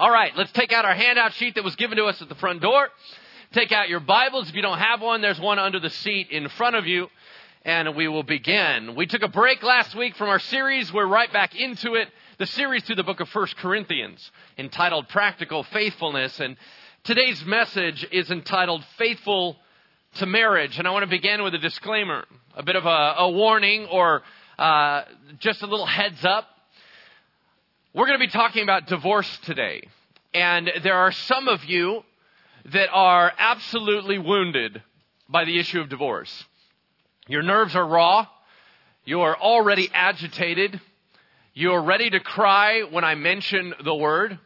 All right, let's take out our handout sheet that was given to us at the front door. Take out your Bibles. If you don't have one, there's one under the seat in front of you. And we will begin. We took a break last week from our series. We're right back into it. The series through the book of First Corinthians, entitled Practical Faithfulness. And today's message is entitled Faithful to Marriage. And I want to begin with a disclaimer, a bit of a, a warning or uh, just a little heads up. We're going to be talking about divorce today. And there are some of you that are absolutely wounded by the issue of divorce. Your nerves are raw. You are already agitated. You are ready to cry when I mention the word.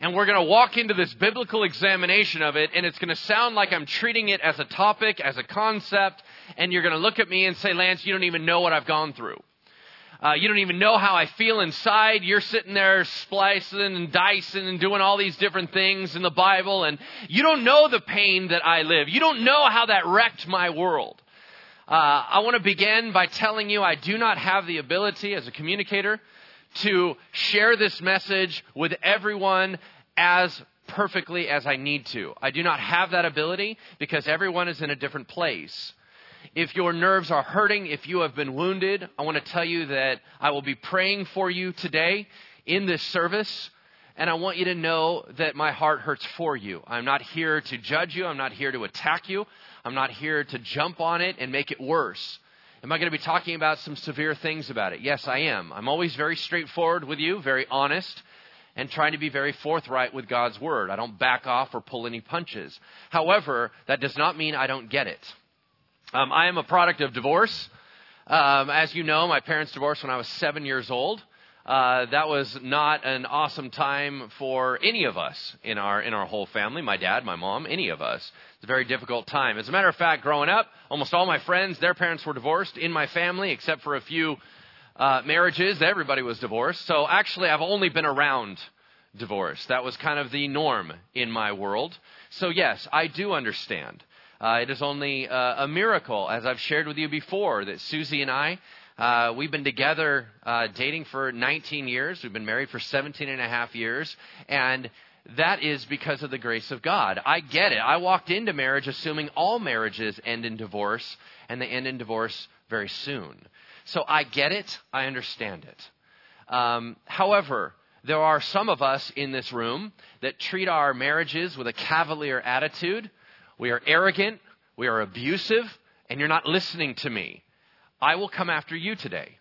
And we're going to walk into this biblical examination of it, and it's going to sound like I'm treating it as a topic, as a concept, and you're going to look at me and say, Lance, you don't even know what I've gone through. Uh, you don't even know how I feel inside. You're sitting there splicing and dicing and doing all these different things in the Bible, and you don't know the pain that I live. You don't know how that wrecked my world. Uh, I want to begin by telling you I do not have the ability as a communicator to share this message with everyone as perfectly as I need to. I do not have that ability because everyone is in a different place. If your nerves are hurting, if you have been wounded, I want to tell you that I will be praying for you today in this service. And I want you to know that my heart hurts for you. I'm not here to judge you. I'm not here to attack you. I'm not here to jump on it and make it worse. Am I going to be talking about some severe things about it? Yes, I am. I'm always very straightforward with you, very honest, and trying to be very forthright with God's word. I don't back off or pull any punches. However, that does not mean I don't get it. Um, I am a product of divorce. Um, as you know, my parents divorced when I was seven years old. Uh, that was not an awesome time for any of us in our in our whole family. My dad, my mom, any of us. It's a very difficult time. As a matter of fact, growing up, almost all my friends, their parents were divorced. In my family, except for a few uh, marriages, everybody was divorced. So actually, I've only been around divorce. That was kind of the norm in my world. So yes, I do understand. Uh, it is only uh, a miracle, as I've shared with you before, that Susie and I, uh, we've been together uh, dating for 19 years. We've been married for 17 and a half years. And that is because of the grace of God. I get it. I walked into marriage assuming all marriages end in divorce, and they end in divorce very soon. So I get it. I understand it. Um, however, there are some of us in this room that treat our marriages with a cavalier attitude we are arrogant, we are abusive, and you're not listening to me. I will come after you today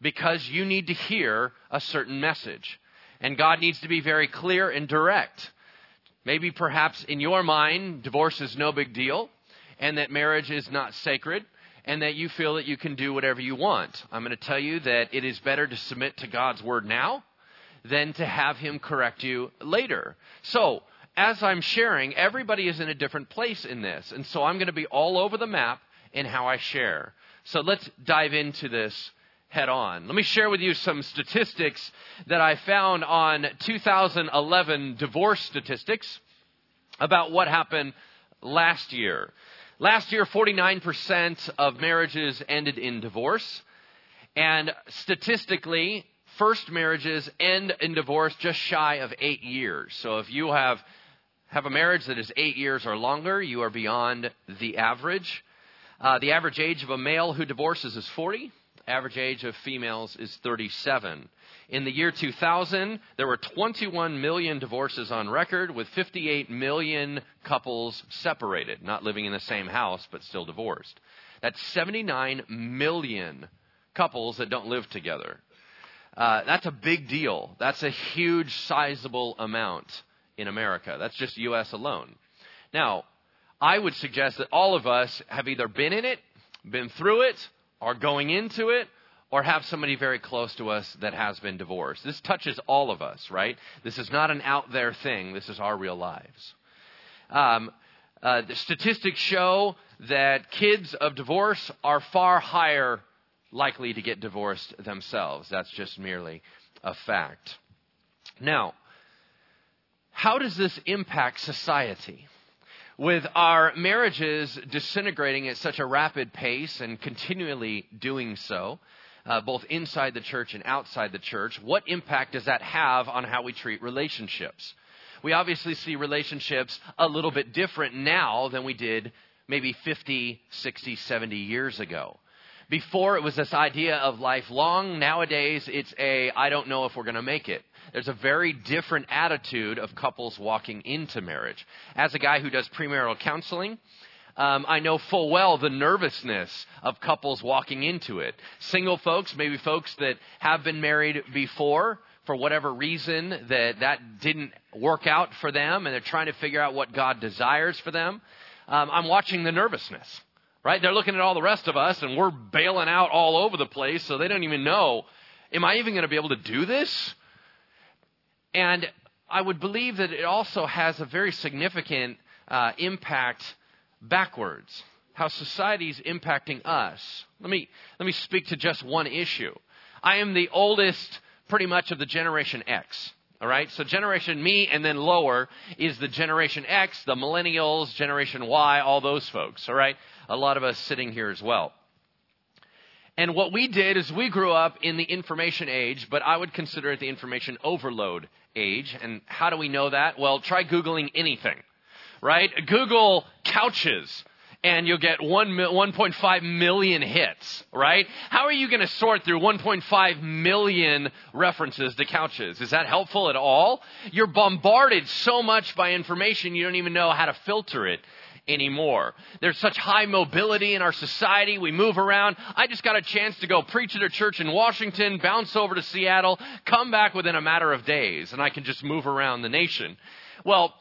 because you need to hear a certain message. And God needs to be very clear and direct. Maybe perhaps in your mind, divorce is no big deal, and that marriage is not sacred, and that you feel that you can do whatever you want. I'm going to tell you that it is better to submit to God's word now than to have Him correct you later. So, as I'm sharing, everybody is in a different place in this. And so I'm going to be all over the map in how I share. So let's dive into this head on. Let me share with you some statistics that I found on 2011 divorce statistics about what happened last year. Last year, 49% of marriages ended in divorce. And statistically, first marriages end in divorce just shy of eight years. So if you have have a marriage that is eight years or longer, you are beyond the average. Uh, the average age of a male who divorces is 40. Average age of females is 37. In the year 2000, there were 21 million divorces on record, with 58 million couples separated, not living in the same house, but still divorced. That's 79 million couples that don't live together. Uh, that's a big deal. That's a huge, sizable amount in America. That's just U.S. alone. Now, I would suggest that all of us have either been in it, been through it, are going into it, or have somebody very close to us that has been divorced. This touches all of us, right? This is not an out there thing. This is our real lives. Um, uh, the statistics show that kids of divorce are far higher likely to get divorced themselves. That's just merely a fact. Now, how does this impact society? With our marriages disintegrating at such a rapid pace and continually doing so, uh, both inside the church and outside the church. What impact does that have on how we treat relationships? We obviously see relationships a little bit different now than we did maybe 50, 60, 70 years ago. Before it was this idea of lifelong. Nowadays it's a I don't know if we're going to make it. There's a very different attitude of couples walking into marriage. As a guy who does premarital counseling, um, I know full well the nervousness of couples walking into it. Single folks, maybe folks that have been married before, for whatever reason that that didn't work out for them, and they're trying to figure out what God desires for them. Um, I'm watching the nervousness right? They're looking at all the rest of us and we're bailing out all over the place, so they don't even know, am I even going to be able to do this? And I would believe that it also has a very significant uh, impact backwards. How society is impacting us. Let me let me speak to just one issue. I am the oldest, pretty much, of the Generation X. All right, so generation me and then lower is the generation X, the millennials, generation Y, all those folks. All right, a lot of us sitting here as well. And what we did is we grew up in the information age, but I would consider it the information overload age. And how do we know that? Well, try Googling anything, right? Google couches and you'll get 1, 1.5 million hits, right? How are you going to sort through 1.5 million references to couches? Is that helpful at all? You're bombarded so much by information you don't even know how to filter it anymore. There's such high mobility in our society. We move around. I just got a chance to go preach at a church in Washington, bounce over to Seattle, come back within a matter of days, and I can just move around the nation. Well,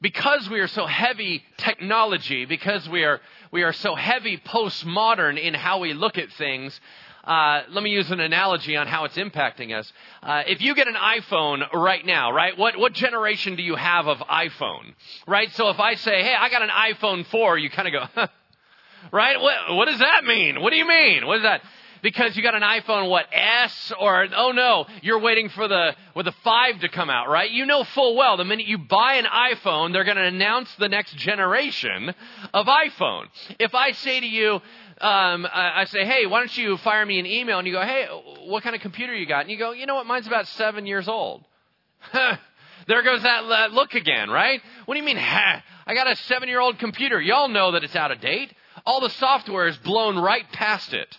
because we are so heavy technology, because we are, we are so heavy postmodern in how we look at things, uh, let me use an analogy on how it's impacting us. Uh, if you get an iPhone right now, right, what, what generation do you have of iPhone? Right? So if I say, hey, I got an iPhone 4, you kind of go, huh, right? What, what does that mean? What do you mean? What is that? because you got an iPhone, what, S or, oh no, you're waiting for the, with the 5 to come out, right? You know full well the minute you buy an iPhone, they're going to announce the next generation of iPhone. If I say to you, um, I say, hey, why don't you fire me an email? And you go, hey, what kind of computer you got? And you go, you know what, mine's about seven years old. there goes that, that look again, right? What do you mean, ha? I got a seven year old computer. Y'all know that it's out of date. All the software is blown right past it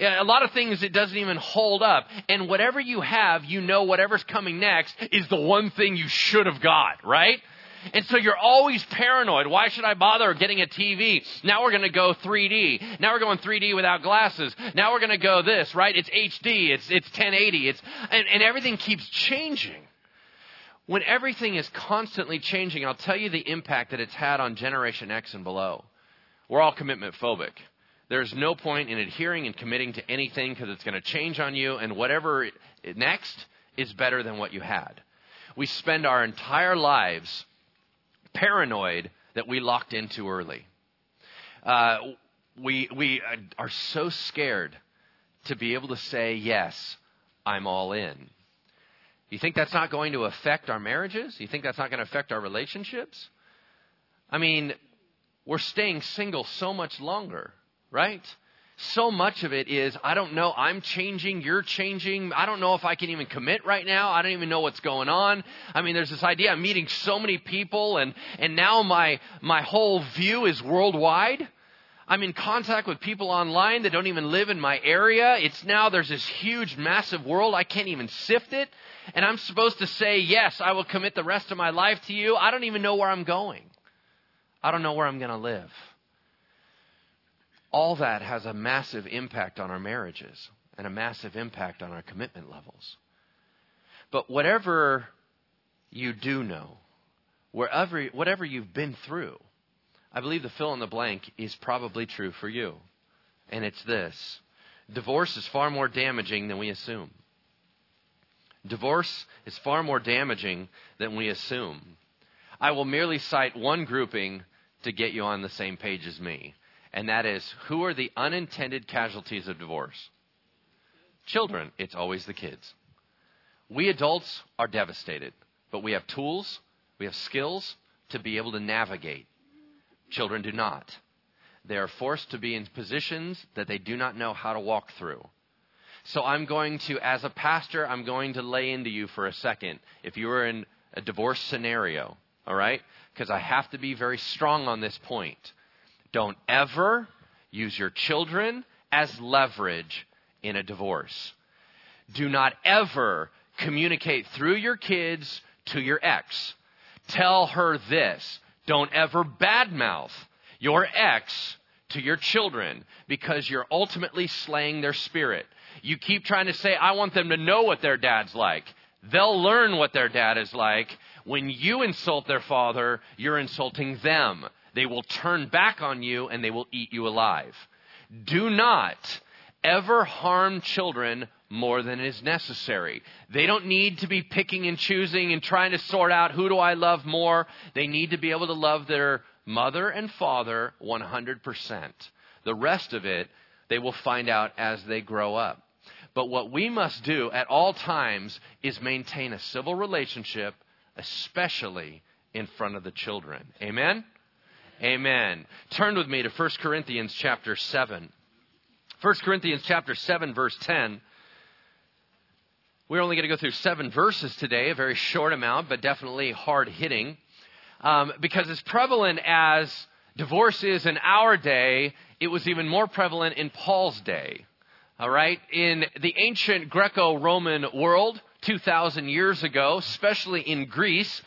a lot of things it doesn't even hold up. And whatever you have, you know whatever's coming next is the one thing you should have got, right? And so you're always paranoid. Why should I bother getting a TV? Now we're going to go 3D. Now we're going 3D without glasses. Now we're going to go this, right? It's HD. It's, it's 1080. It's, and, and everything keeps changing. When everything is constantly changing, I'll tell you the impact that it's had on Generation X and below. We're all commitment phobic. There's no point in adhering and committing to anything because it's going to change on you, and whatever next is better than what you had. We spend our entire lives paranoid that we locked in too early. Uh, we, we are so scared to be able to say, yes, I'm all in. You think that's not going to affect our marriages? You think that's not going to affect our relationships? I mean, we're staying single so much longer right? So much of it is, I don't know, I'm changing, you're changing. I don't know if I can even commit right now. I don't even know what's going on. I mean, there's this idea I'm meeting so many people and, and now my, my whole view is worldwide. I'm in contact with people online that don't even live in my area. It's now there's this huge, massive world. I can't even sift it. And I'm supposed to say, yes, I will commit the rest of my life to you. I don't even know where I'm going. I don't know where I'm going to live all that has a massive impact on our marriages and a massive impact on our commitment levels. But whatever you do know, wherever, whatever you've been through, I believe the fill in the blank is probably true for you. And it's this divorce is far more damaging than we assume. Divorce is far more damaging than we assume. I will merely cite one grouping to get you on the same page as me and that is who are the unintended casualties of divorce? Children. It's always the kids. We adults are devastated, but we have tools, we have skills to be able to navigate. Children do not. They are forced to be in positions that they do not know how to walk through. So I'm going to, as a pastor, I'm going to lay into you for a second. If you were in a divorce scenario, all right? Because I have to be very strong on this point. Don't ever use your children as leverage in a divorce. Do not ever communicate through your kids to your ex. Tell her this. Don't ever badmouth your ex to your children because you're ultimately slaying their spirit. You keep trying to say, I want them to know what their dad's like. They'll learn what their dad is like. When you insult their father, you're insulting them. They will turn back on you and they will eat you alive. Do not ever harm children more than is necessary. They don't need to be picking and choosing and trying to sort out who do I love more. They need to be able to love their mother and father 100%. The rest of it, they will find out as they grow up. But what we must do at all times is maintain a civil relationship, especially in front of the children. Amen? Amen. Turn with me to 1 Corinthians chapter 7. 1 Corinthians chapter 7 verse 10. We're only going to go through seven verses today, a very short amount, but definitely hard hitting. Um, because as prevalent as divorce is in our day, it was even more prevalent in Paul's day. All right? In the ancient Greco Roman world, 2,000 years ago, especially in Greece,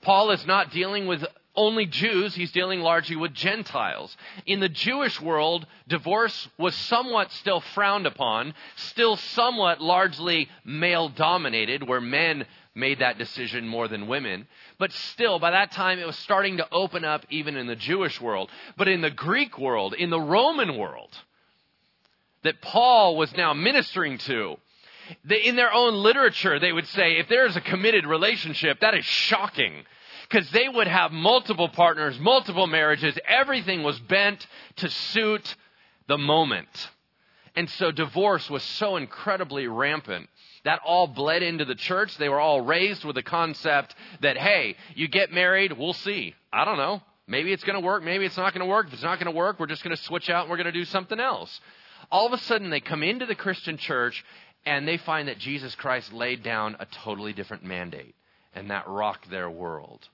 Paul is not dealing with only Jews, he's dealing largely with Gentiles. In the Jewish world, divorce was somewhat still frowned upon, still somewhat largely male dominated, where men made that decision more than women. But still, by that time, it was starting to open up even in the Jewish world. But in the Greek world, in the Roman world, that Paul was now ministering to, in their own literature, they would say if there's a committed relationship, that is shocking because they would have multiple partners, multiple marriages. Everything was bent to suit the moment. And so divorce was so incredibly rampant. That all bled into the church. They were all raised with the concept that, hey, you get married, we'll see. I don't know. Maybe it's going to work. Maybe it's not going to work. If it's not going to work, we're just going to switch out and we're going to do something else. All of a sudden, they come into the Christian church and they find that Jesus Christ laid down a totally different mandate, and that rocked their world.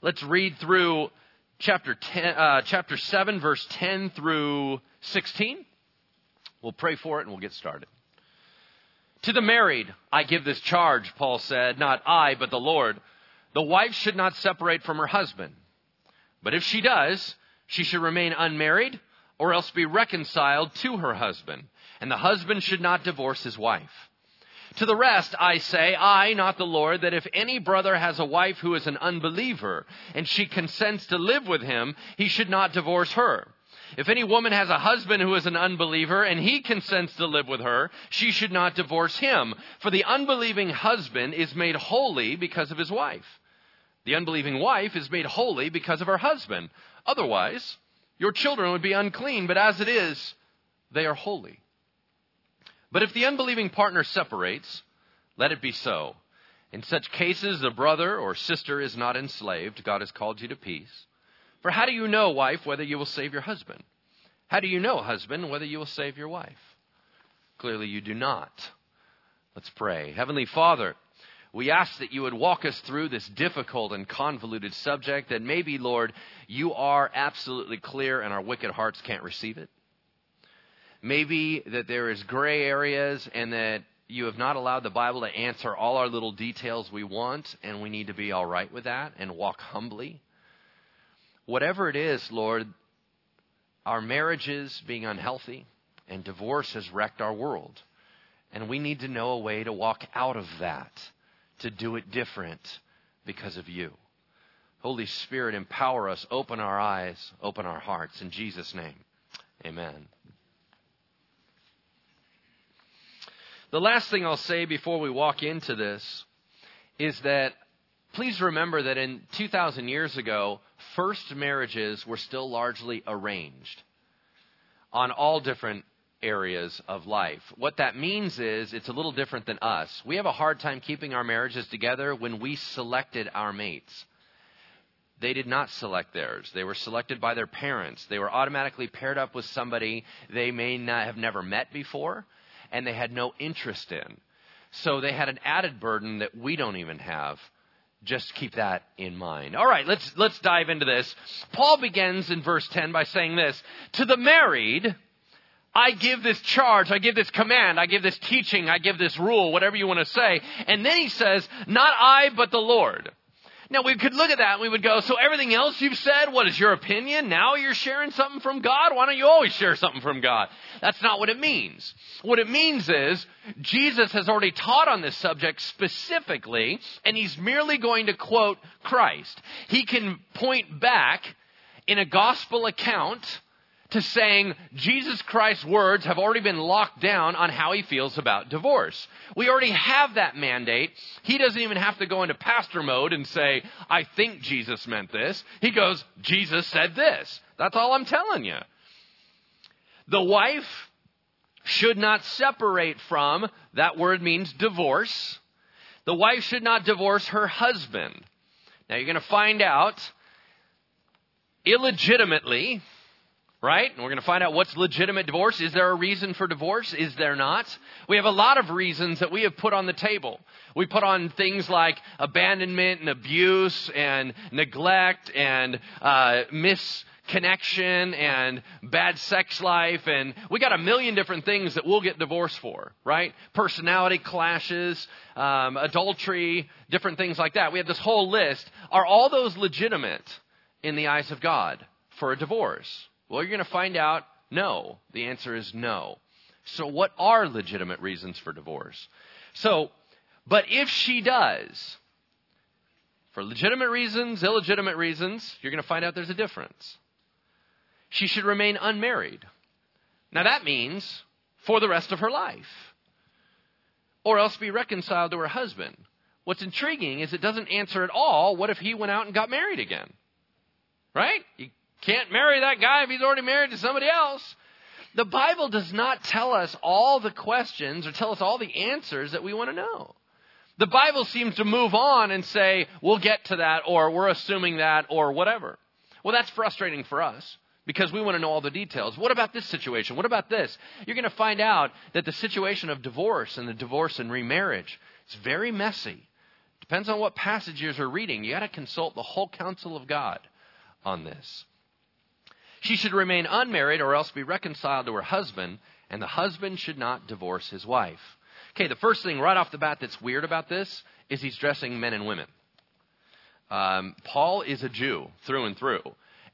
Let's read through chapter 10, uh, chapter 7, verse 10 through 16. We'll pray for it and we'll get started. To the married, I give this charge, Paul said, not I, but the Lord. The wife should not separate from her husband. But if she does, she should remain unmarried or else be reconciled to her husband. And the husband should not divorce his wife. To the rest, I say, I, not the Lord, that if any brother has a wife who is an unbeliever, and she consents to live with him, he should not divorce her. If any woman has a husband who is an unbeliever, and he consents to live with her, she should not divorce him. For the unbelieving husband is made holy because of his wife. The unbelieving wife is made holy because of her husband. Otherwise, your children would be unclean, but as it is, they are holy. But if the unbelieving partner separates, let it be so. In such cases, the brother or sister is not enslaved. God has called you to peace. For how do you know, wife, whether you will save your husband? How do you know, husband, whether you will save your wife? Clearly, you do not. Let's pray. Heavenly Father, we ask that you would walk us through this difficult and convoluted subject that maybe, Lord, you are absolutely clear and our wicked hearts can't receive it maybe that there is gray areas and that you have not allowed the Bible to answer all our little details we want, and we need to be all right with that and walk humbly. Whatever it is, Lord, our marriages being unhealthy and divorce has wrecked our world. And we need to know a way to walk out of that, to do it different because of you. Holy Spirit, empower us, open our eyes, open our hearts. In Jesus' name, amen. The last thing I'll say before we walk into this is that please remember that in 2,000 years ago, first marriages were still largely arranged on all different areas of life. What that means is it's a little different than us. We have a hard time keeping our marriages together when we selected our mates. They did not select theirs. They were selected by their parents. They were automatically paired up with somebody they may not have never met before and they had no interest in. So they had an added burden that we don't even have. Just keep that in mind. All right, let's let's dive into this. Paul begins in verse 10 by saying this, "To the married I give this charge, I give this command, I give this teaching, I give this rule, whatever you want to say." And then he says, "Not I, but the Lord." Now we could look at that and we would go, so everything else you've said, what is your opinion? Now you're sharing something from God? Why don't you always share something from God? That's not what it means. What it means is, Jesus has already taught on this subject specifically, and he's merely going to quote Christ. He can point back in a gospel account to saying Jesus Christ's words have already been locked down on how he feels about divorce. We already have that mandate. He doesn't even have to go into pastor mode and say, I think Jesus meant this. He goes, Jesus said this. That's all I'm telling you. The wife should not separate from, that word means divorce. The wife should not divorce her husband. Now you're going to find out illegitimately right? And we're going to find out what's legitimate divorce. Is there a reason for divorce? Is there not? We have a lot of reasons that we have put on the table. We put on things like abandonment and abuse and neglect and uh, misconnection and bad sex life and we got a million different things that we'll get divorced for right personality clashes um, adultery different things like that we have this whole list are all those legitimate in the eyes of god for a divorce well, you're going to find out no. The answer is no. So, what are legitimate reasons for divorce? So, but if she does, for legitimate reasons, illegitimate reasons, you're going to find out there's a difference. She should remain unmarried. Now, that means for the rest of her life, or else be reconciled to her husband. What's intriguing is it doesn't answer at all what if he went out and got married again? Right? You can't marry that guy if he's already married to somebody else. The Bible does not tell us all the questions or tell us all the answers that we want to know. The Bible seems to move on and say, we'll get to that, or we're assuming that, or whatever. Well, that's frustrating for us because we want to know all the details. What about this situation? What about this? You're going to find out that the situation of divorce and the divorce and remarriage is very messy. Depends on what passages you're reading. You got to consult the whole counsel of God on this. She should remain unmarried or else be reconciled to her husband, and the husband should not divorce his wife. Okay, the first thing right off the bat that's weird about this is he's dressing men and women. Um, Paul is a Jew through and through.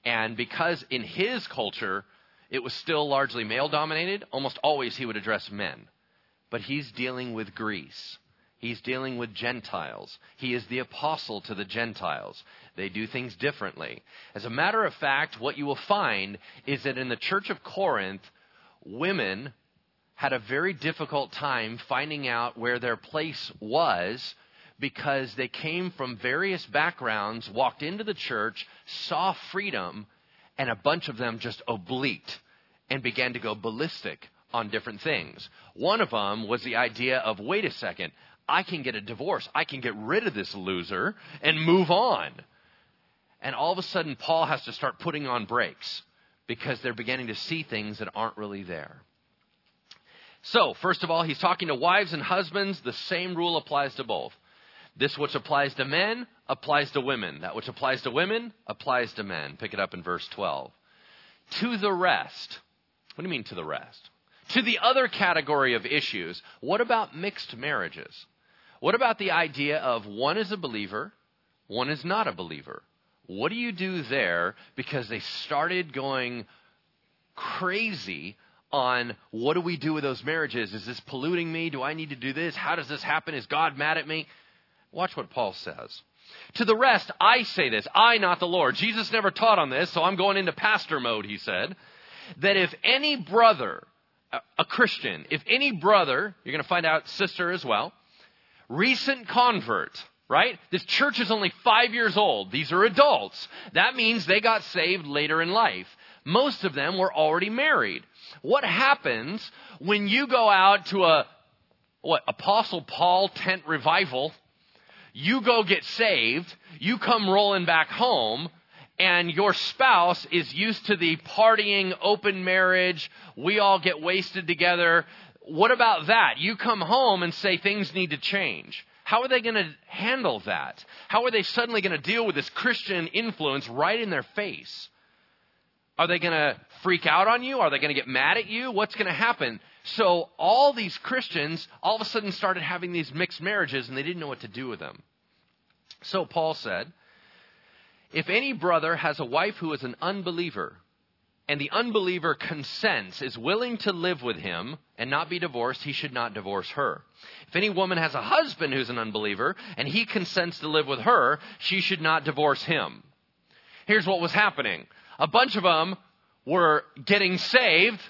And because in his culture it was still largely male dominated, almost always he would address men. But he's dealing with Greece. He's dealing with Gentiles. He is the apostle to the Gentiles. They do things differently. As a matter of fact, what you will find is that in the church of Corinth, women had a very difficult time finding out where their place was because they came from various backgrounds, walked into the church, saw freedom, and a bunch of them just obliqued and began to go ballistic on different things. One of them was the idea of wait a second, I can get a divorce. I can get rid of this loser and move on. And all of a sudden, Paul has to start putting on brakes because they're beginning to see things that aren't really there. So, first of all, he's talking to wives and husbands. The same rule applies to both. This which applies to men applies to women. That which applies to women applies to men. Pick it up in verse 12. To the rest. What do you mean to the rest? To the other category of issues, what about mixed marriages? What about the idea of one is a believer, one is not a believer? What do you do there? Because they started going crazy on what do we do with those marriages? Is this polluting me? Do I need to do this? How does this happen? Is God mad at me? Watch what Paul says. To the rest, I say this, I, not the Lord. Jesus never taught on this, so I'm going into pastor mode, he said. That if any brother, a Christian, if any brother, you're going to find out sister as well, recent convert, right? This church is only five years old. These are adults. That means they got saved later in life. Most of them were already married. What happens when you go out to a, what, Apostle Paul tent revival? You go get saved, you come rolling back home, and your spouse is used to the partying, open marriage, we all get wasted together, what about that? You come home and say things need to change. How are they going to handle that? How are they suddenly going to deal with this Christian influence right in their face? Are they going to freak out on you? Are they going to get mad at you? What's going to happen? So all these Christians all of a sudden started having these mixed marriages and they didn't know what to do with them. So Paul said, if any brother has a wife who is an unbeliever, and the unbeliever consents, is willing to live with him and not be divorced, he should not divorce her. If any woman has a husband who's an unbeliever and he consents to live with her, she should not divorce him. Here's what was happening. A bunch of them were getting saved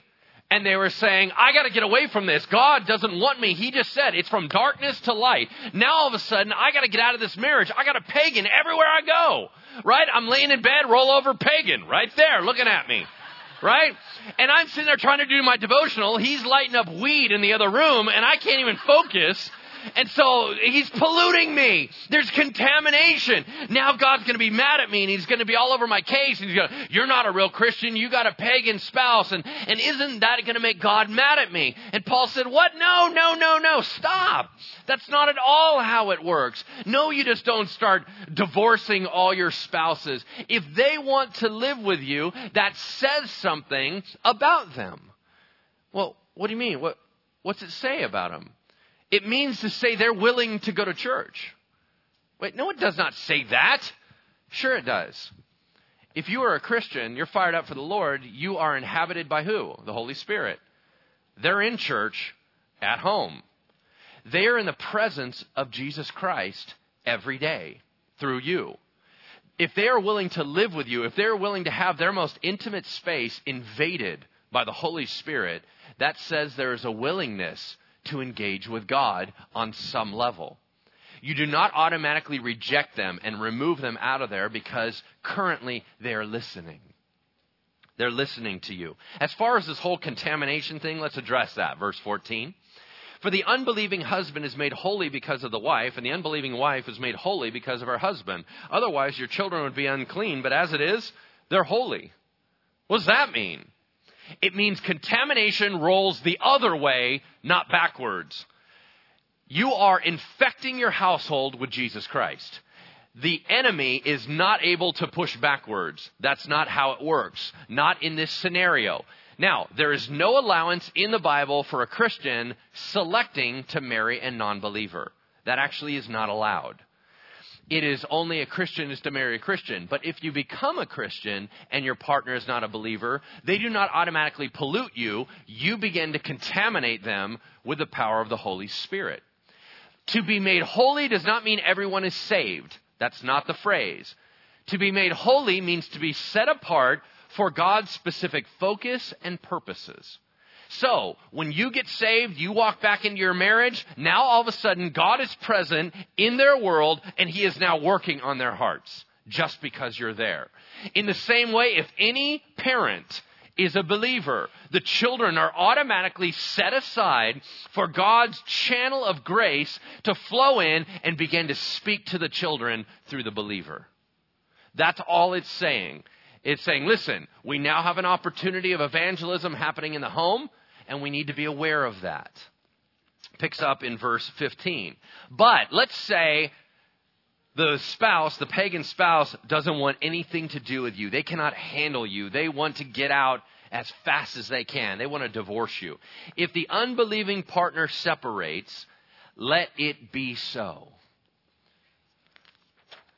and they were saying, I got to get away from this. God doesn't want me. He just said it's from darkness to light. Now all of a sudden, I got to get out of this marriage. I got a pagan everywhere I go. Right? I'm laying in bed, roll over pagan, right there, looking at me. Right? And I'm sitting there trying to do my devotional. He's lighting up weed in the other room, and I can't even focus and so he's polluting me. There's contamination. Now God's going to be mad at me and he's going to be all over my case. And he's going, you're not a real Christian. You got a pagan spouse. And, and isn't that going to make God mad at me? And Paul said, what? No, no, no, no. Stop. That's not at all how it works. No, you just don't start divorcing all your spouses. If they want to live with you, that says something about them. Well, what do you mean? What, what's it say about them? It means to say they're willing to go to church. Wait, no, it does not say that. Sure, it does. If you are a Christian, you're fired up for the Lord, you are inhabited by who? The Holy Spirit. They're in church at home. They are in the presence of Jesus Christ every day through you. If they are willing to live with you, if they're willing to have their most intimate space invaded by the Holy Spirit, that says there is a willingness to engage with God on some level. You do not automatically reject them and remove them out of there because currently they are listening. They're listening to you. As far as this whole contamination thing, let's address that. Verse 14. For the unbelieving husband is made holy because of the wife, and the unbelieving wife is made holy because of her husband. Otherwise, your children would be unclean, but as it is, they're holy. What does that mean? It means contamination rolls the other way, not backwards. You are infecting your household with Jesus Christ. The enemy is not able to push backwards. That's not how it works. Not in this scenario. Now, there is no allowance in the Bible for a Christian selecting to marry a non believer. That actually is not allowed it is only a Christian is to marry a Christian. But if you become a Christian and your partner is not a believer, they do not automatically pollute you. You begin to contaminate them with the power of the Holy Spirit. To be made holy does not mean everyone is saved. That's not the phrase. To be made holy means to be set apart for God's specific focus and purposes. So, when you get saved, you walk back into your marriage, now all of a sudden God is present in their world and He is now working on their hearts just because you're there. In the same way, if any parent is a believer, the children are automatically set aside for God's channel of grace to flow in and begin to speak to the children through the believer. That's all it's saying. It's saying, listen, we now have an opportunity of evangelism happening in the home, and we need to be aware of that. Picks up in verse 15. But let's say the spouse, the pagan spouse, doesn't want anything to do with you. They cannot handle you. They want to get out as fast as they can. They want to divorce you. If the unbelieving partner separates, let it be so.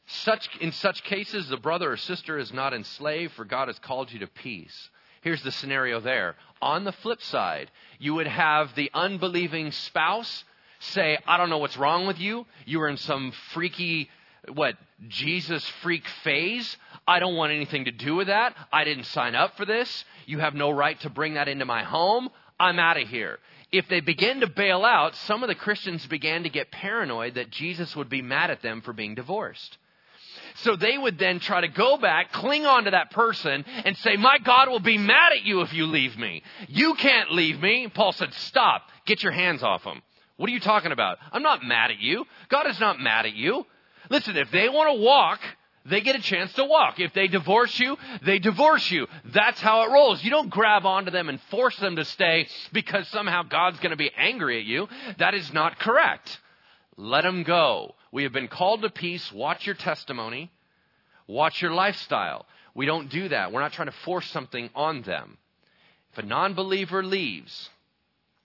Such, in such cases, the brother or sister is not enslaved, for God has called you to peace. Here's the scenario there. On the flip side, you would have the unbelieving spouse say, I don't know what's wrong with you. You are in some freaky, what, Jesus freak phase. I don't want anything to do with that. I didn't sign up for this. You have no right to bring that into my home. I'm out of here. If they begin to bail out, some of the Christians began to get paranoid that Jesus would be mad at them for being divorced. So they would then try to go back, cling on to that person, and say, My God will be mad at you if you leave me. You can't leave me. Paul said, Stop. Get your hands off him. What are you talking about? I'm not mad at you. God is not mad at you. Listen, if they want to walk they get a chance to walk. If they divorce you, they divorce you. That's how it rolls. You don't grab onto them and force them to stay because somehow God's going to be angry at you. That is not correct. Let them go. We have been called to peace. Watch your testimony. Watch your lifestyle. We don't do that. We're not trying to force something on them. If a non believer leaves,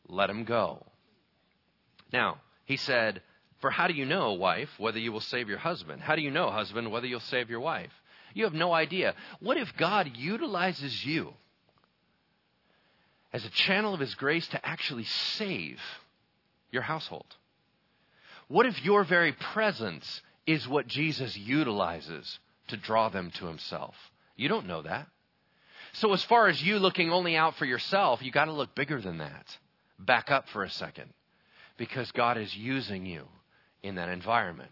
let him go. Now, he said, For how do you know, wife, whether you will save your husband? How do you know, husband, whether you'll save your wife? You have no idea. What if God utilizes you as a channel of his grace to actually save your household? What if your very presence is what Jesus utilizes to draw them to himself? You don't know that. So, as far as you looking only out for yourself, you got to look bigger than that. Back up for a second because God is using you in that environment.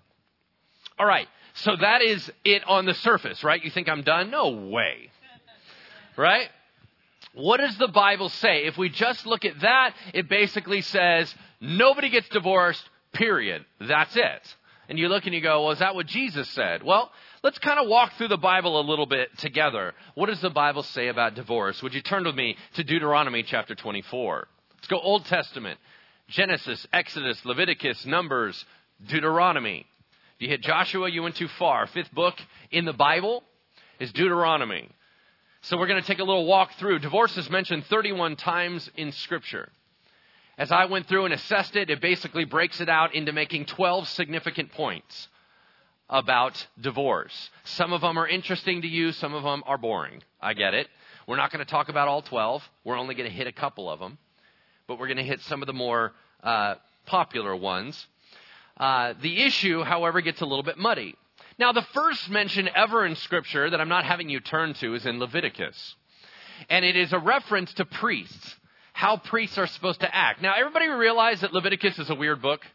All right, so that is it on the surface, right? You think I'm done? No way. Right? What does the Bible say? If we just look at that, it basically says nobody gets divorced, period. That's it. And you look and you go, well, is that what Jesus said? Well, let's kind of walk through the Bible a little bit together. What does the Bible say about divorce? Would you turn with me to Deuteronomy chapter 24? Let's go Old Testament. Genesis, Exodus, Leviticus, Numbers, Deuteronomy. If you hit Joshua, you went too far. Fifth book in the Bible is Deuteronomy. So we're going to take a little walk through. Divorce is mentioned 31 times in Scripture. As I went through and assessed it, it basically breaks it out into making 12 significant points about divorce. Some of them are interesting to you, some of them are boring. I get it. We're not going to talk about all 12. We're only going to hit a couple of them but we're going to hit some of the more uh, popular ones. Uh, the issue, however, gets a little bit muddy. Now, the first mention ever in Scripture that I'm not having you turn to is in Leviticus. And it is a reference to priests, how priests are supposed to act. Now, everybody realize that Leviticus is a weird book?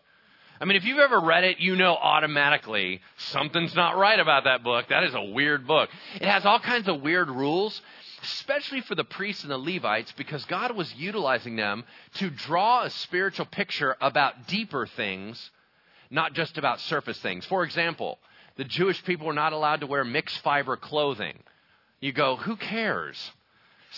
I mean, if you've ever read it, you know automatically something's not right about that book. That is a weird book. It has all kinds of weird rules especially for the priests and the Levites, because God was utilizing them to draw a spiritual picture about deeper things, not just about surface things. For example, the Jewish people were not allowed to wear mixed fiber clothing. You go, who cares?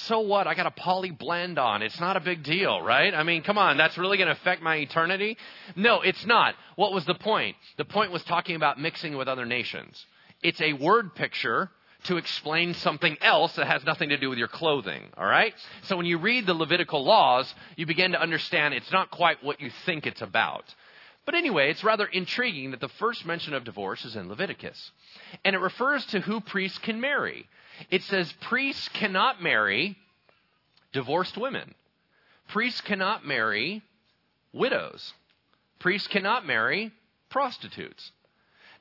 So what? I got a poly blend on. It's not a big deal, right? I mean, come on, that's really going to affect my eternity? No, it's not. What was the point? The point was talking about mixing with other nations. It's a word picture to explain something else that has nothing to do with your clothing, all right? So when you read the Levitical laws, you begin to understand it's not quite what you think it's about. But anyway, it's rather intriguing that the first mention of divorce is in Leviticus. And it refers to who priests can marry. It says priests cannot marry divorced women. Priests cannot marry widows. Priests cannot marry prostitutes.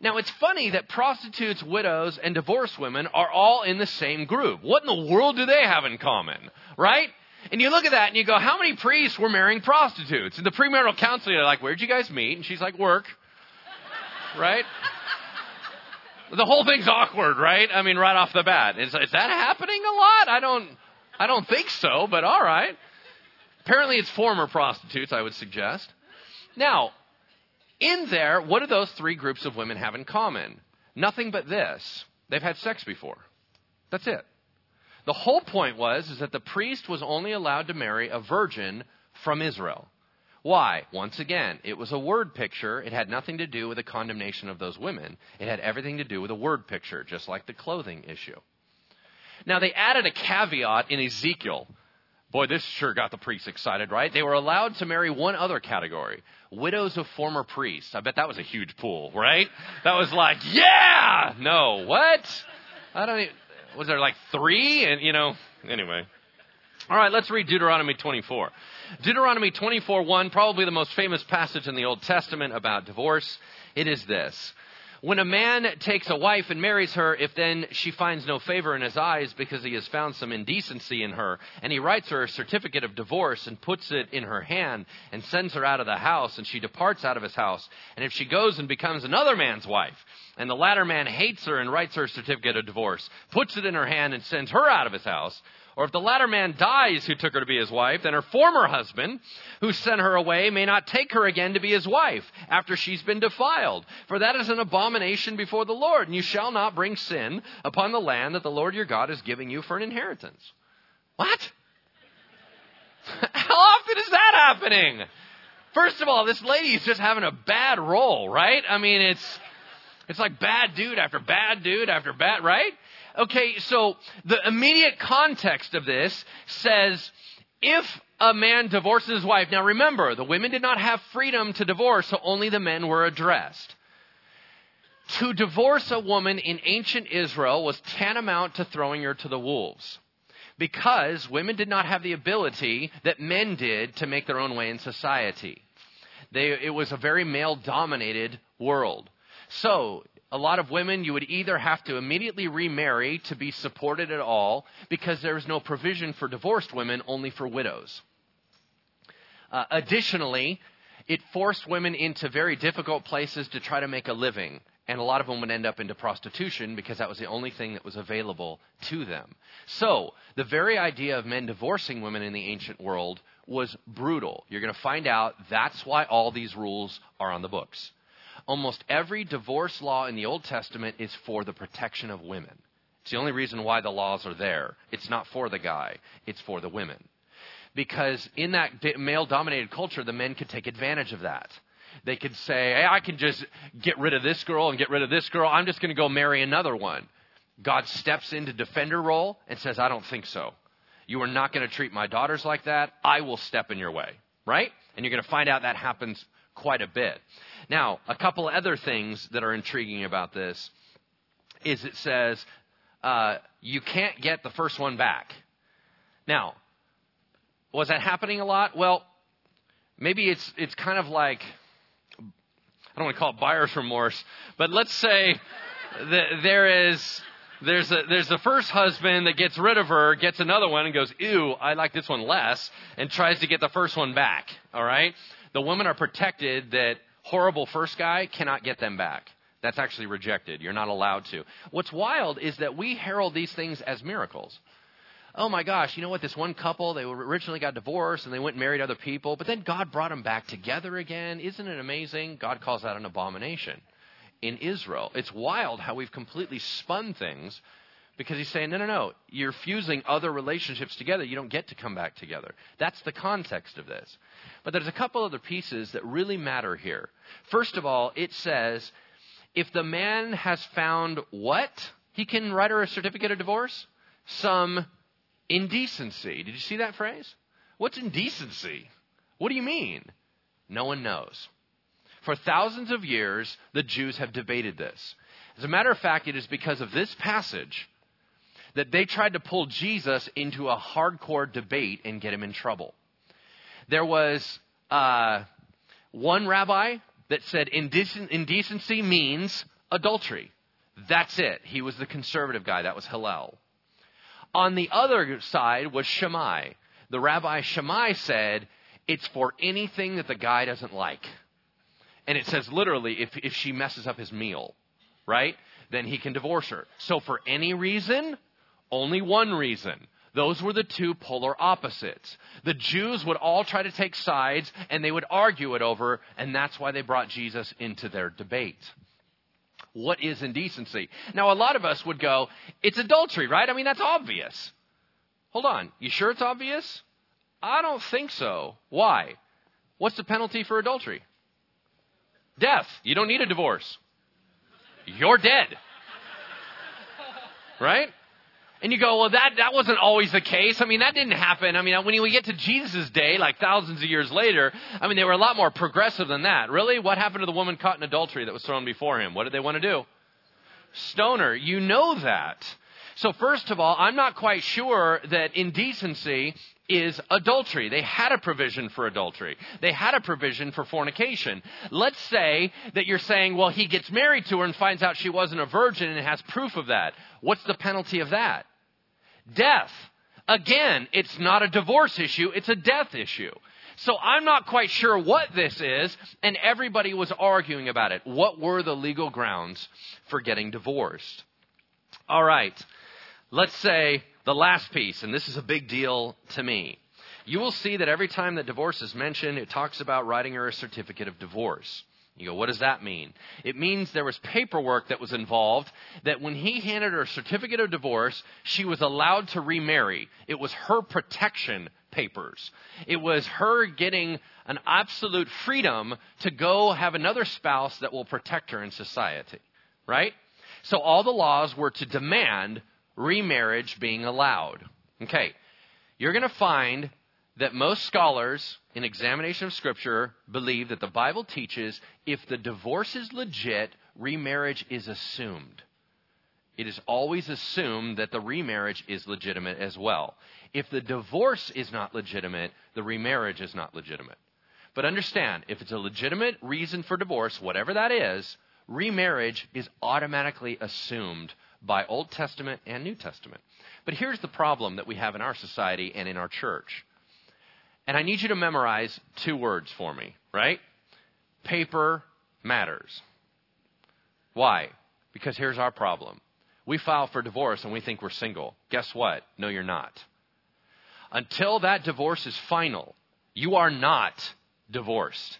Now, it's funny that prostitutes, widows, and divorced women are all in the same group. What in the world do they have in common? Right? And you look at that and you go, how many priests were marrying prostitutes? And the premarital counselor, they're like, where'd you guys meet? And she's like, work. right? The whole thing's awkward, right? I mean, right off the bat. Is, is that happening a lot? I don't, I don't think so, but all right. Apparently it's former prostitutes, I would suggest. Now, in there, what do those three groups of women have in common? Nothing but this. They've had sex before. That's it. The whole point was is that the priest was only allowed to marry a virgin from Israel. Why? Once again, it was a word picture. It had nothing to do with the condemnation of those women. It had everything to do with a word picture, just like the clothing issue. Now, they added a caveat in Ezekiel Boy, this sure got the priests excited, right? They were allowed to marry one other category widows of former priests. I bet that was a huge pool, right? That was like, yeah! No, what? I don't even, was there like three? And, you know, anyway. All right, let's read Deuteronomy 24. Deuteronomy 24 1, probably the most famous passage in the Old Testament about divorce. It is this when a man takes a wife and marries her, if then she finds no favor in his eyes because he has found some indecency in her, and he writes her a certificate of divorce and puts it in her hand and sends her out of the house, and she departs out of his house, and if she goes and becomes another man's wife, and the latter man hates her and writes her a certificate of divorce, puts it in her hand and sends her out of his house, Or if the latter man dies who took her to be his wife, then her former husband, who sent her away, may not take her again to be his wife after she's been defiled. For that is an abomination before the Lord, and you shall not bring sin upon the land that the Lord your God is giving you for an inheritance. What? How often is that happening? First of all, this lady is just having a bad roll, right? I mean, it's it's like bad dude after bad dude after bad, right? Okay, so the immediate context of this says if a man divorces his wife, now remember, the women did not have freedom to divorce, so only the men were addressed. To divorce a woman in ancient Israel was tantamount to throwing her to the wolves because women did not have the ability that men did to make their own way in society. They, it was a very male dominated world. So, a lot of women, you would either have to immediately remarry to be supported at all because there was no provision for divorced women, only for widows. Uh, additionally, it forced women into very difficult places to try to make a living. And a lot of them would end up into prostitution because that was the only thing that was available to them. So, the very idea of men divorcing women in the ancient world was brutal. You're going to find out that's why all these rules are on the books. Almost every divorce law in the Old Testament is for the protection of women. It's the only reason why the laws are there. It's not for the guy, it's for the women. Because in that male dominated culture, the men could take advantage of that. They could say, hey, I can just get rid of this girl and get rid of this girl. I'm just going to go marry another one. God steps into defender role and says, I don't think so. You are not going to treat my daughters like that. I will step in your way, right? And you're going to find out that happens quite a bit. Now, a couple other things that are intriguing about this is it says uh, you can't get the first one back. Now, was that happening a lot? Well, maybe it's it's kind of like I don't want to call it buyer's remorse, but let's say that there is there's a, there's the first husband that gets rid of her, gets another one, and goes, "Ew, I like this one less," and tries to get the first one back. All right, the women are protected that horrible first guy cannot get them back. That's actually rejected. You're not allowed to. What's wild is that we herald these things as miracles oh my gosh, you know what? This one couple, they originally got divorced and they went and married other people, but then God brought them back together again. Isn't it amazing? God calls that an abomination in Israel. It's wild how we've completely spun things because he's saying, no, no, no, you're fusing other relationships together. You don't get to come back together. That's the context of this. But there's a couple other pieces that really matter here. First of all, it says, if the man has found what? He can write her a certificate of divorce? Some Indecency. Did you see that phrase? What's indecency? What do you mean? No one knows. For thousands of years, the Jews have debated this. As a matter of fact, it is because of this passage that they tried to pull Jesus into a hardcore debate and get him in trouble. There was uh, one rabbi that said indecency means adultery. That's it. He was the conservative guy. That was Hillel. On the other side was Shammai. The rabbi Shammai said, it's for anything that the guy doesn't like. And it says literally, if, if she messes up his meal, right? Then he can divorce her. So for any reason, only one reason. Those were the two polar opposites. The Jews would all try to take sides and they would argue it over, and that's why they brought Jesus into their debate what is indecency. Now, a lot of us would go, it's adultery, right? I mean, that's obvious. Hold on. You sure it's obvious? I don't think so. Why? What's the penalty for adultery? Death. You don't need a divorce. You're dead. Right? And you go, well, that, that wasn't always the case. I mean, that didn't happen. I mean, when we get to Jesus' day, like thousands of years later, I mean, they were a lot more progressive than that. Really? What happened to the woman caught in adultery that was thrown before him? What did they want to do? Stoner. You know that. So, first of all, I'm not quite sure that indecency is adultery. They had a provision for adultery. They had a provision for fornication. Let's say that you're saying, well, he gets married to her and finds out she wasn't a virgin and has proof of that. What's the penalty of that? Death. Again, it's not a divorce issue, it's a death issue. So I'm not quite sure what this is, and everybody was arguing about it. What were the legal grounds for getting divorced? All right. Let's say the last piece, and this is a big deal to me. You will see that every time that divorce is mentioned, it talks about writing her a certificate of divorce. You go, what does that mean? It means there was paperwork that was involved that when he handed her a certificate of divorce, she was allowed to remarry. It was her protection papers. It was her getting an absolute freedom to go have another spouse that will protect her in society. Right? So all the laws were to demand remarriage being allowed. Okay. You're going to find that most scholars in examination of Scripture believe that the Bible teaches if the divorce is legit, remarriage is assumed. It is always assumed that the remarriage is legitimate as well. If the divorce is not legitimate, the remarriage is not legitimate. But understand, if it's a legitimate reason for divorce, whatever that is, remarriage is automatically assumed by Old Testament and New Testament. But here's the problem that we have in our society and in our church and I need you to memorize two words for me, right? Paper matters. Why? Because here's our problem. We file for divorce and we think we're single. Guess what? No, you're not. Until that divorce is final, you are not divorced.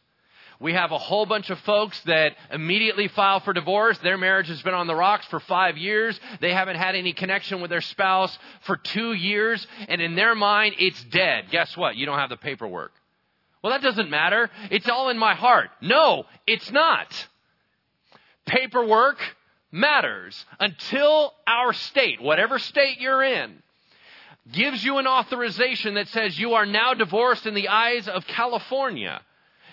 We have a whole bunch of folks that immediately file for divorce. Their marriage has been on the rocks for five years. They haven't had any connection with their spouse for two years. And in their mind, it's dead. Guess what? You don't have the paperwork. Well, that doesn't matter. It's all in my heart. No, it's not. Paperwork matters until our state, whatever state you're in, gives you an authorization that says you are now divorced in the eyes of California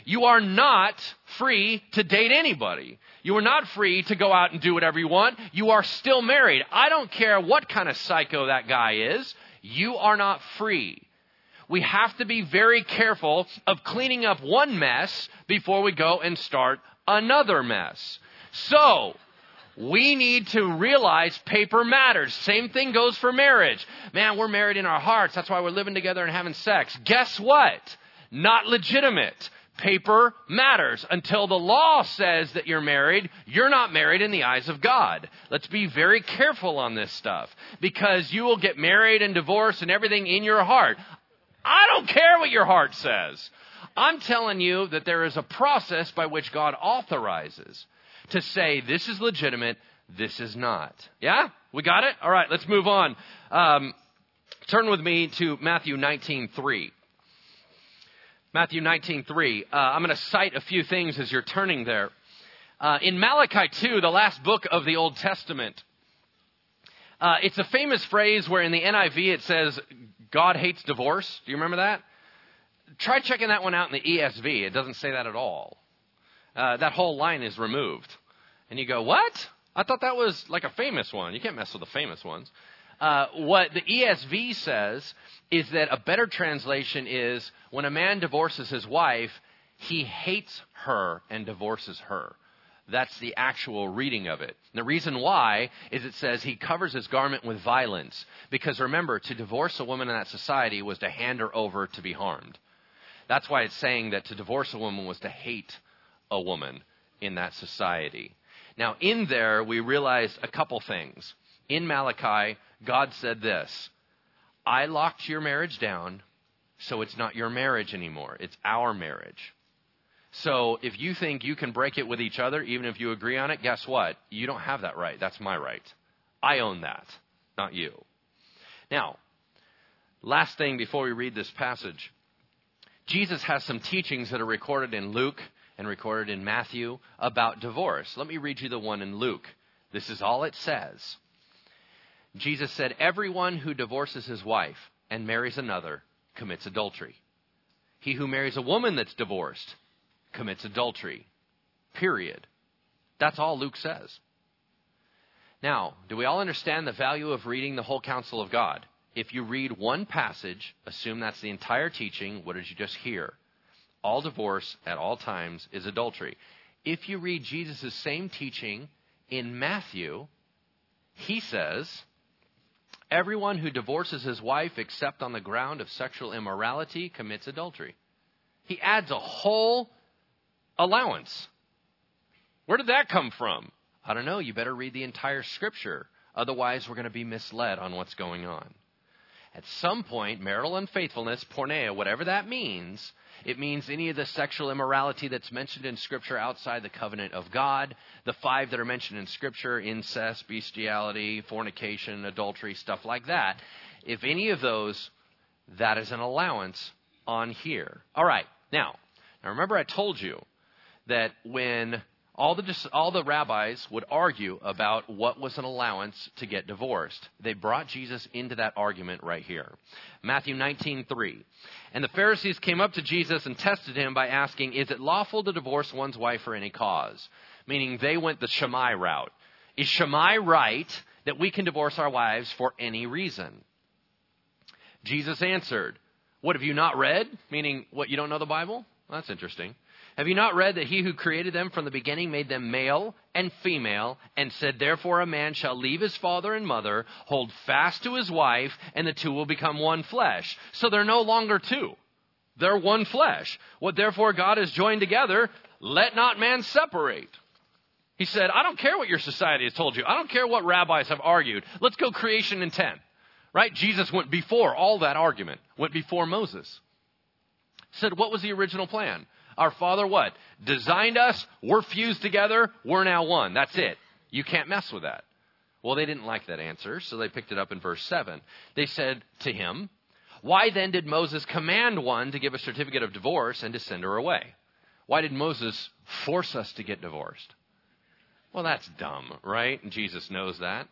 you are not free to date anybody. You are not free to go out and do whatever you want. You are still married. I don't care what kind of psycho that guy is. You are not free. We have to be very careful of cleaning up one mess before we go and start another mess. So, we need to realize paper matters. Same thing goes for marriage. Man, we're married in our hearts. That's why we're living together and having sex. Guess what? Not legitimate paper matters. Until the law says that you're married, you're not married in the eyes of God. Let's be very careful on this stuff because you will get married and divorced and everything in your heart. I don't care what your heart says. I'm telling you that there is a process by which God authorizes to say this is legitimate, this is not. Yeah? We got it? All right, let's move on. Um, turn with me to Matthew 19 3. Matthew 19:3. Uh, I'm going to cite a few things as you're turning there. Uh, in Malachi 2, the last book of the Old Testament, uh, it's a famous phrase where in the NIV it says, God hates divorce. Do you remember that? Try checking that one out in the ESV. It doesn't say that at all. Uh, that whole line is removed. And you go, what? I thought that was like a famous one. You can't mess with the famous ones. Uh, what the ESV says is that a better translation is when a man divorces his wife, he hates her and divorces her. That's the actual reading of it. And the reason why is it says he covers his garment with violence. Because remember, to divorce a woman in that society was to hand her over to be harmed. That's why it's saying that to divorce a woman was to hate a woman in that society. Now, in there, we realize a couple things. In Malachi, God said this I locked your marriage down, so it's not your marriage anymore. It's our marriage. So if you think you can break it with each other, even if you agree on it, guess what? You don't have that right. That's my right. I own that, not you. Now, last thing before we read this passage Jesus has some teachings that are recorded in Luke and recorded in Matthew about divorce. Let me read you the one in Luke. This is all it says. Jesus said, Everyone who divorces his wife and marries another commits adultery. He who marries a woman that's divorced commits adultery. Period. That's all Luke says. Now, do we all understand the value of reading the whole counsel of God? If you read one passage, assume that's the entire teaching, what did you just hear? All divorce at all times is adultery. If you read Jesus' same teaching in Matthew, he says, Everyone who divorces his wife except on the ground of sexual immorality commits adultery. He adds a whole allowance. Where did that come from? I don't know. You better read the entire scripture. Otherwise, we're going to be misled on what's going on. At some point, marital unfaithfulness, porneia, whatever that means, it means any of the sexual immorality that's mentioned in Scripture outside the covenant of God. The five that are mentioned in Scripture incest, bestiality, fornication, adultery, stuff like that. If any of those, that is an allowance on here. All right. Now, now remember I told you that when all the, all the rabbis would argue about what was an allowance to get divorced. They brought Jesus into that argument right here. Matthew 19:3. And the Pharisees came up to Jesus and tested him by asking, "Is it lawful to divorce one's wife for any cause?" Meaning they went the Shammai route. Is Shammai right that we can divorce our wives for any reason? Jesus answered, "What have you not read?" Meaning, what you don't know the Bible? Well, that's interesting. Have you not read that he who created them from the beginning made them male and female, and said, Therefore a man shall leave his father and mother, hold fast to his wife, and the two will become one flesh. So they're no longer two. They're one flesh. What therefore God has joined together, let not man separate. He said, I don't care what your society has told you. I don't care what rabbis have argued. Let's go creation intent. Right? Jesus went before all that argument, went before Moses. Said, what was the original plan? Our Father what? Designed us. We're fused together. We're now one. That's it. You can't mess with that. Well, they didn't like that answer, so they picked it up in verse 7. They said to him, Why then did Moses command one to give a certificate of divorce and to send her away? Why did Moses force us to get divorced? Well, that's dumb, right? And Jesus knows that.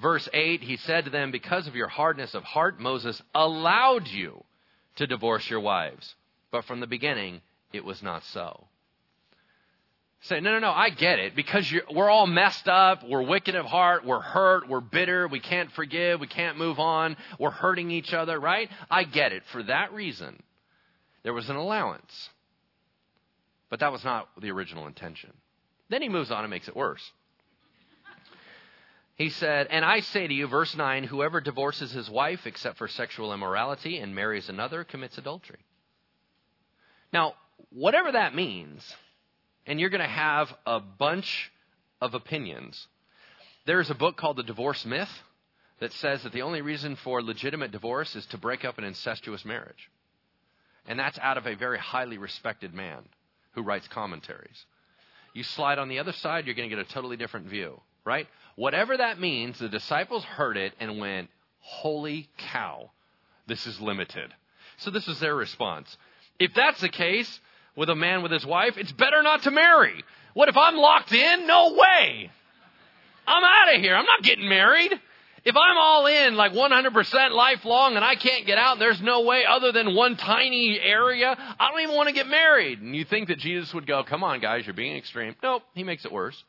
Verse 8, he said to them, Because of your hardness of heart, Moses allowed you to divorce your wives. But from the beginning, it was not so. Say, no, no, no, I get it. Because we're all messed up. We're wicked of heart. We're hurt. We're bitter. We can't forgive. We can't move on. We're hurting each other, right? I get it. For that reason, there was an allowance. But that was not the original intention. Then he moves on and makes it worse. He said, And I say to you, verse 9, whoever divorces his wife except for sexual immorality and marries another commits adultery. Now, whatever that means, and you're going to have a bunch of opinions. There's a book called The Divorce Myth that says that the only reason for legitimate divorce is to break up an incestuous marriage. And that's out of a very highly respected man who writes commentaries. You slide on the other side, you're going to get a totally different view, right? Whatever that means, the disciples heard it and went, Holy cow, this is limited. So this is their response. If that's the case, with a man with his wife, it's better not to marry. What if I'm locked in? No way. I'm out of here. I'm not getting married. If I'm all in, like 100% lifelong, and I can't get out, there's no way other than one tiny area, I don't even want to get married. And you think that Jesus would go, come on, guys, you're being extreme. Nope, he makes it worse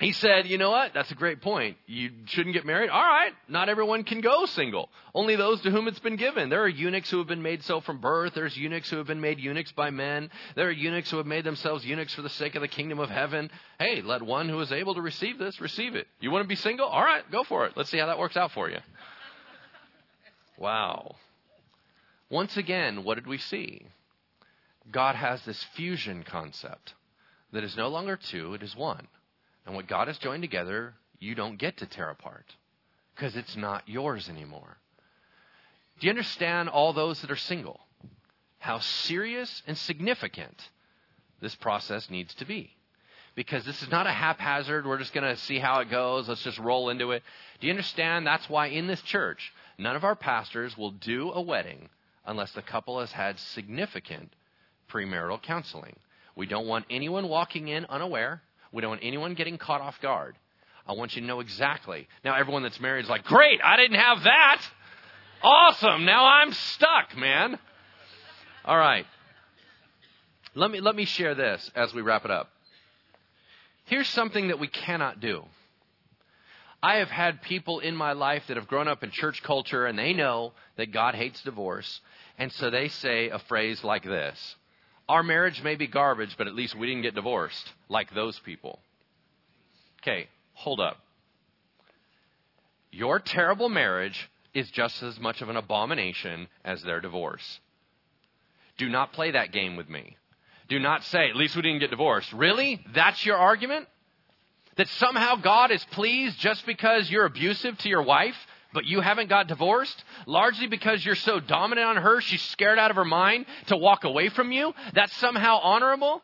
he said, You know what? That's a great point. You shouldn't get married. All right. Not everyone can go single. Only those to whom it's been given. There are eunuchs who have been made so from birth. There's eunuchs who have been made eunuchs by men. There are eunuchs who have made themselves eunuchs for the sake of the kingdom of heaven. Hey, let one who is able to receive this receive it. You want to be single? All right. Go for it. Let's see how that works out for you. Wow. Once again, what did we see? God has this fusion concept that is no longer two, it is one. And what God has joined together, you don't get to tear apart because it's not yours anymore. Do you understand all those that are single? How serious and significant this process needs to be. Because this is not a haphazard, we're just going to see how it goes, let's just roll into it. Do you understand? That's why in this church, none of our pastors will do a wedding unless the couple has had significant premarital counseling. We don't want anyone walking in unaware. We don't want anyone getting caught off guard. I want you to know exactly. Now, everyone that's married is like, great, I didn't have that. Awesome. Now I'm stuck, man. All right. Let me, let me share this as we wrap it up. Here's something that we cannot do. I have had people in my life that have grown up in church culture and they know that God hates divorce. And so they say a phrase like this our marriage may be garbage, but at least we didn't get divorced like those people. Okay, hold up. Your terrible marriage is just as much of an abomination as their divorce. Do not play that game with me. Do not say, at least we didn't get divorced. Really? That's your argument? That somehow God is pleased just because you're abusive to your wife? But you haven't got divorced, largely because you're so dominant on her, she's scared out of her mind to walk away from you, that's somehow honorable?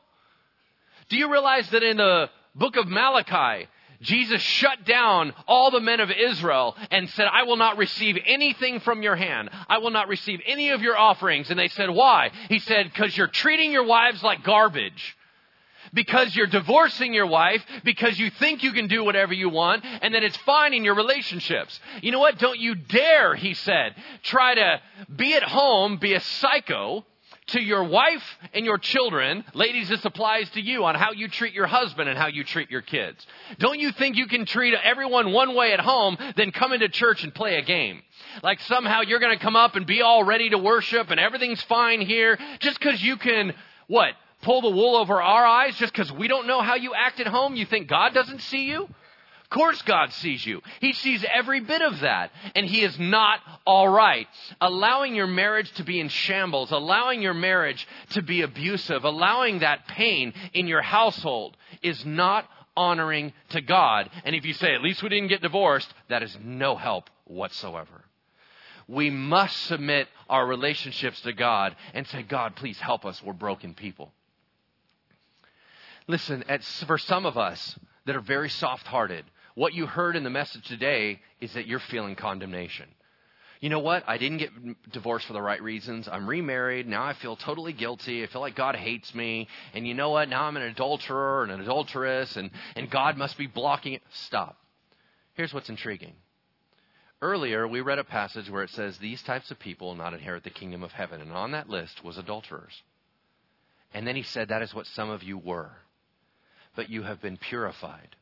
Do you realize that in the book of Malachi, Jesus shut down all the men of Israel and said, I will not receive anything from your hand. I will not receive any of your offerings. And they said, Why? He said, Because you're treating your wives like garbage. Because you're divorcing your wife, because you think you can do whatever you want, and that it's fine in your relationships. You know what? Don't you dare, he said, try to be at home, be a psycho, to your wife and your children, ladies, this applies to you on how you treat your husband and how you treat your kids. Don't you think you can treat everyone one way at home, then come into church and play a game? Like somehow you're going to come up and be all ready to worship and everything's fine here just because you can, what, pull the wool over our eyes just because we don't know how you act at home? You think God doesn't see you? Of course God sees you. He sees every bit of that. And He is not all right. Allowing your marriage to be in shambles, allowing your marriage to be abusive, allowing that pain in your household is not honoring to God. And if you say, at least we didn't get divorced, that is no help whatsoever. We must submit our relationships to God and say, God, please help us. We're broken people. Listen, for some of us that are very soft hearted, what you heard in the message today is that you're feeling condemnation. You know what? I didn't get divorced for the right reasons. I'm remarried. Now I feel totally guilty. I feel like God hates me. And you know what? Now I'm an adulterer and an adulteress, and, and God must be blocking it. Stop. Here's what's intriguing. Earlier, we read a passage where it says, These types of people will not inherit the kingdom of heaven. And on that list was adulterers. And then he said, That is what some of you were. But you have been purified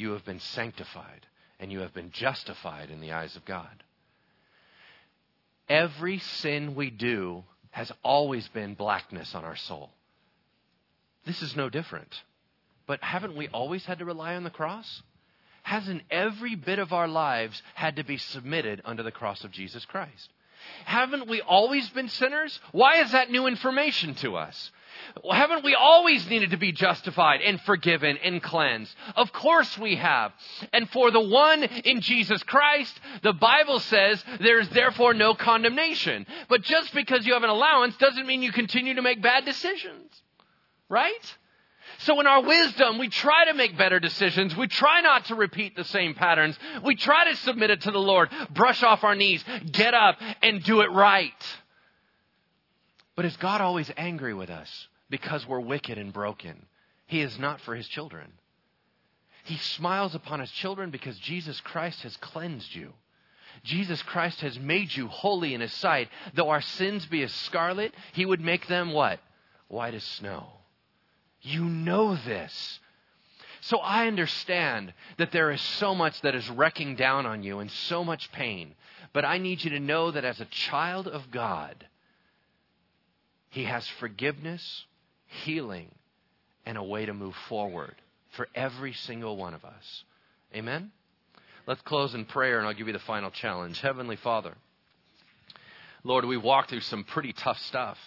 you have been sanctified and you have been justified in the eyes of God. Every sin we do has always been blackness on our soul. This is no different. But haven't we always had to rely on the cross? Hasn't every bit of our lives had to be submitted under the cross of Jesus Christ? Haven't we always been sinners? Why is that new information to us? Haven't we always needed to be justified and forgiven and cleansed? Of course we have. And for the one in Jesus Christ, the Bible says there's therefore no condemnation. But just because you have an allowance doesn't mean you continue to make bad decisions. Right? So in our wisdom, we try to make better decisions. We try not to repeat the same patterns. We try to submit it to the Lord, brush off our knees, get up, and do it right. But is God always angry with us? because we're wicked and broken. He is not for his children. He smiles upon his children because Jesus Christ has cleansed you. Jesus Christ has made you holy in his sight. Though our sins be as scarlet, he would make them what? White as snow. You know this. So I understand that there is so much that is wrecking down on you and so much pain. But I need you to know that as a child of God, He has forgiveness, healing, and a way to move forward for every single one of us. Amen? Let's close in prayer and I'll give you the final challenge. Heavenly Father, Lord, we walked through some pretty tough stuff.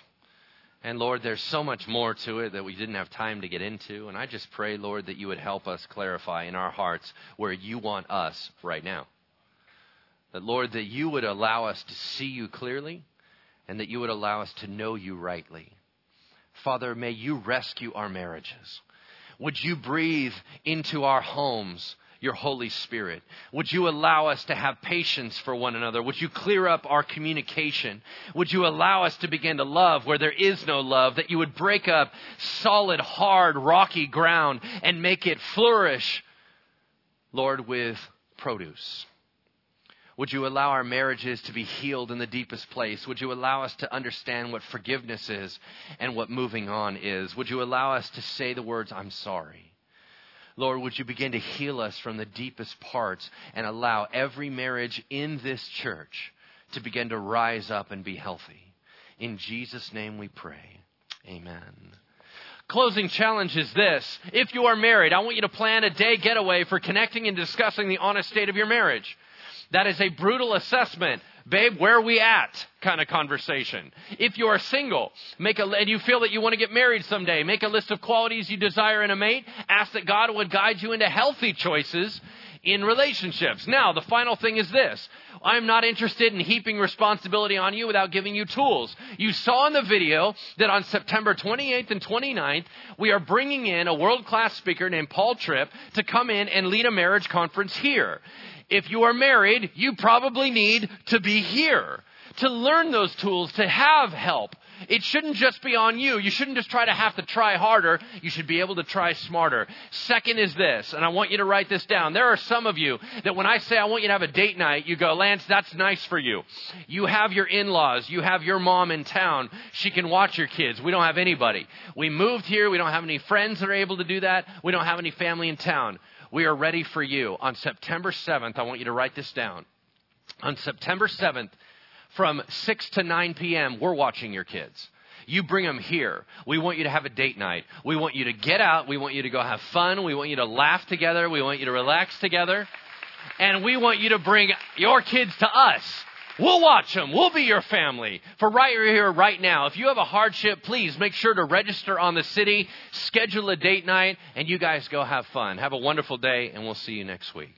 And Lord, there's so much more to it that we didn't have time to get into. And I just pray, Lord, that you would help us clarify in our hearts where you want us right now. That, Lord, that you would allow us to see you clearly and that you would allow us to know you rightly. Father, may you rescue our marriages. Would you breathe into our homes your Holy Spirit? Would you allow us to have patience for one another? Would you clear up our communication? Would you allow us to begin to love where there is no love? That you would break up solid, hard, rocky ground and make it flourish, Lord, with produce. Would you allow our marriages to be healed in the deepest place? Would you allow us to understand what forgiveness is and what moving on is? Would you allow us to say the words, I'm sorry? Lord, would you begin to heal us from the deepest parts and allow every marriage in this church to begin to rise up and be healthy? In Jesus' name we pray. Amen. Closing challenge is this. If you are married, I want you to plan a day getaway for connecting and discussing the honest state of your marriage. That is a brutal assessment. Babe, where are we at? Kind of conversation. If you are single, make a, and you feel that you want to get married someday, make a list of qualities you desire in a mate. Ask that God would guide you into healthy choices in relationships. Now, the final thing is this. I'm not interested in heaping responsibility on you without giving you tools. You saw in the video that on September 28th and 29th, we are bringing in a world class speaker named Paul Tripp to come in and lead a marriage conference here. If you are married, you probably need to be here to learn those tools, to have help. It shouldn't just be on you. You shouldn't just try to have to try harder. You should be able to try smarter. Second is this, and I want you to write this down. There are some of you that when I say I want you to have a date night, you go, Lance, that's nice for you. You have your in-laws. You have your mom in town. She can watch your kids. We don't have anybody. We moved here. We don't have any friends that are able to do that. We don't have any family in town. We are ready for you. On September 7th, I want you to write this down. On September 7th, from 6 to 9 p.m., we're watching your kids. You bring them here. We want you to have a date night. We want you to get out. We want you to go have fun. We want you to laugh together. We want you to relax together. And we want you to bring your kids to us. We'll watch them. We'll be your family. For right here, right now, if you have a hardship, please make sure to register on the city, schedule a date night, and you guys go have fun. Have a wonderful day, and we'll see you next week.